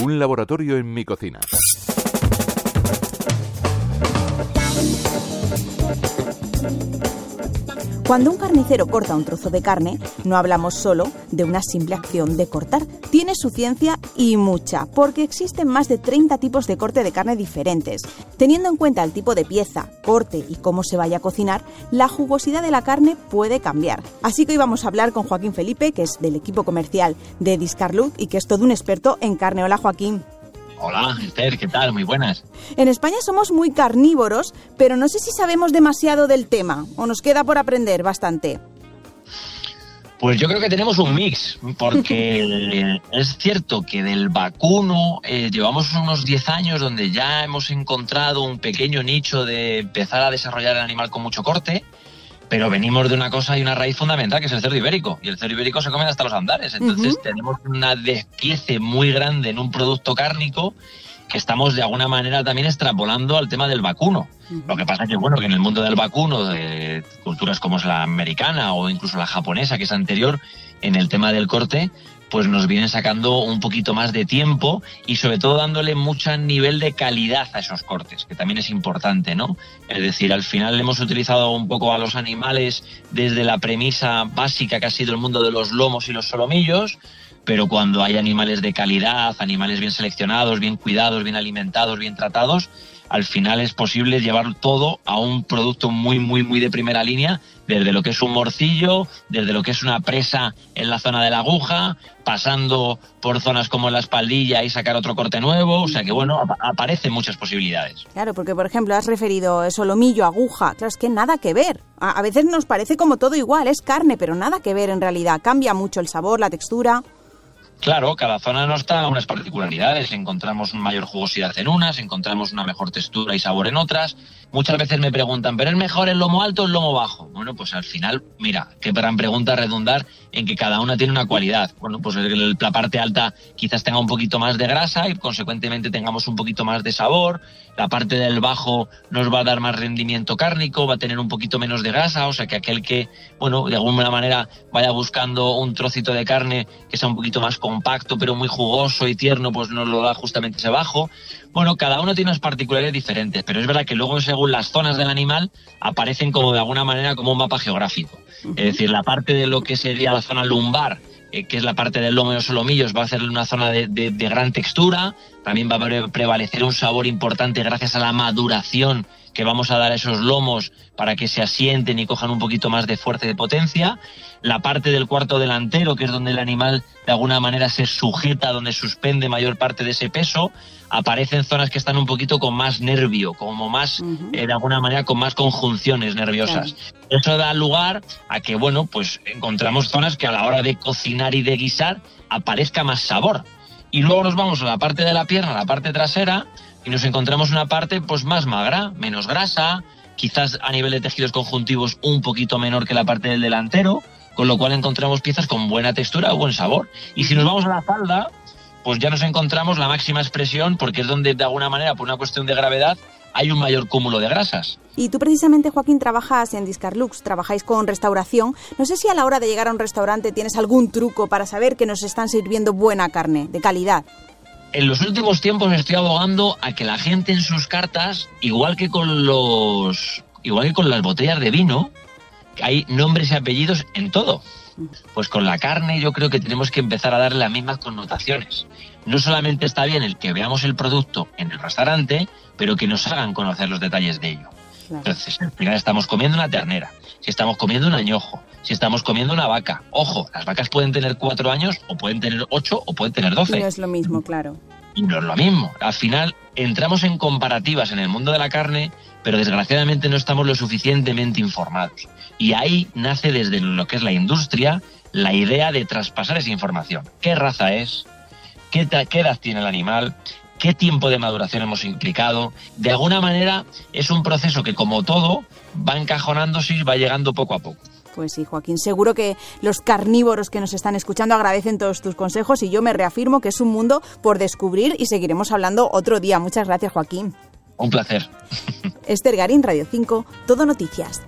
Un laboratorio en mi cocina. Cuando un carnicero corta un trozo de carne, no hablamos solo de una simple acción de cortar. Tiene su ciencia y mucha, porque existen más de 30 tipos de corte de carne diferentes. Teniendo en cuenta el tipo de pieza, corte y cómo se vaya a cocinar, la jugosidad de la carne puede cambiar. Así que hoy vamos a hablar con Joaquín Felipe, que es del equipo comercial de Discarlut y que es todo un experto en carne. Hola Joaquín. Hola, Esther, ¿qué tal? Muy buenas. En España somos muy carnívoros, pero no sé si sabemos demasiado del tema o nos queda por aprender bastante. Pues yo creo que tenemos un mix, porque es cierto que del vacuno eh, llevamos unos 10 años donde ya hemos encontrado un pequeño nicho de empezar a desarrollar el animal con mucho corte, pero venimos de una cosa y una raíz fundamental que es el cerdo ibérico. Y el cerdo ibérico se come hasta los andares. Entonces tenemos una despiece muy grande en un producto cárnico que estamos de alguna manera también extrapolando al tema del vacuno. Lo que pasa es que, bueno, que en el mundo del vacuno, de culturas como es la americana o incluso la japonesa, que es anterior, en el tema del corte, pues nos vienen sacando un poquito más de tiempo y sobre todo dándole mucho nivel de calidad a esos cortes, que también es importante, ¿no? Es decir, al final hemos utilizado un poco a los animales desde la premisa básica que ha sido el mundo de los lomos y los solomillos, pero cuando hay animales de calidad, animales bien seleccionados, bien cuidados, bien alimentados, bien tratados, al final es posible llevar todo a un producto muy, muy, muy de primera línea, desde lo que es un morcillo, desde lo que es una presa en la zona de la aguja, pasando por zonas como la espaldilla y sacar otro corte nuevo. O sea que, bueno, aparecen muchas posibilidades. Claro, porque, por ejemplo, has referido solomillo, aguja. Claro, es que nada que ver. A veces nos parece como todo igual, es carne, pero nada que ver en realidad. Cambia mucho el sabor, la textura. Claro, cada zona nos da unas particularidades. Encontramos mayor jugosidad en unas, encontramos una mejor textura y sabor en otras. Muchas veces me preguntan, ¿pero es mejor el lomo alto o el lomo bajo? Bueno, pues al final, mira, qué gran pregunta redundar en que cada una tiene una cualidad. Bueno, pues la parte alta quizás tenga un poquito más de grasa y consecuentemente tengamos un poquito más de sabor. La parte del bajo nos va a dar más rendimiento cárnico, va a tener un poquito menos de grasa, o sea que aquel que, bueno, de alguna manera vaya buscando un trocito de carne que sea un poquito más compacto pero muy jugoso y tierno, pues nos lo da justamente ese bajo. Bueno, cada uno tiene unas particularidades diferentes, pero es verdad que luego según las zonas del animal aparecen como de alguna manera como un mapa geográfico. Es decir, la parte de lo que sería la zona lumbar, eh, que es la parte del lomo y los solomillos, va a ser una zona de, de gran textura, también va a prevalecer un sabor importante gracias a la maduración que vamos a dar a esos lomos para que se asienten y cojan un poquito más de fuerza y de potencia. La parte del cuarto delantero, que es donde el animal de alguna manera se sujeta, donde suspende mayor parte de ese peso, aparece en zonas que están un poquito con más nervio, como más, eh, de alguna manera, con más conjunciones nerviosas. Eso da lugar a que, bueno, pues encontramos zonas que a la hora de cocinar y de guisar aparezca más sabor. Y luego nos vamos a la parte de la pierna, a la parte trasera, y nos encontramos una parte pues más magra, menos grasa, quizás a nivel de tejidos conjuntivos un poquito menor que la parte del delantero, con lo cual encontramos piezas con buena textura o buen sabor. Y si nos vamos a la falda, pues ya nos encontramos la máxima expresión porque es donde de alguna manera, por una cuestión de gravedad, hay un mayor cúmulo de grasas. Y tú precisamente, Joaquín, trabajas en Discarlux, trabajáis con restauración. No sé si a la hora de llegar a un restaurante tienes algún truco para saber que nos están sirviendo buena carne, de calidad en los últimos tiempos estoy abogando a que la gente en sus cartas, igual que con los, igual que con las botellas de vino, hay nombres y apellidos en todo. Pues con la carne yo creo que tenemos que empezar a darle las mismas connotaciones. No solamente está bien el que veamos el producto en el restaurante, pero que nos hagan conocer los detalles de ello. Entonces, al final estamos comiendo una ternera, si estamos comiendo un añojo, si estamos comiendo una vaca. Ojo, las vacas pueden tener cuatro años, o pueden tener ocho, o pueden tener doce. No es lo mismo, claro. Y no es lo mismo. Al final entramos en comparativas en el mundo de la carne, pero desgraciadamente no estamos lo suficientemente informados. Y ahí nace desde lo que es la industria la idea de traspasar esa información. ¿Qué raza es? ¿Qué, qué edad tiene el animal? qué tiempo de maduración hemos implicado. De alguna manera es un proceso que, como todo, va encajonándose y va llegando poco a poco. Pues sí, Joaquín, seguro que los carnívoros que nos están escuchando agradecen todos tus consejos y yo me reafirmo que es un mundo por descubrir y seguiremos hablando otro día. Muchas gracias, Joaquín. Un placer. Esther Garín, Radio 5, Todo Noticias.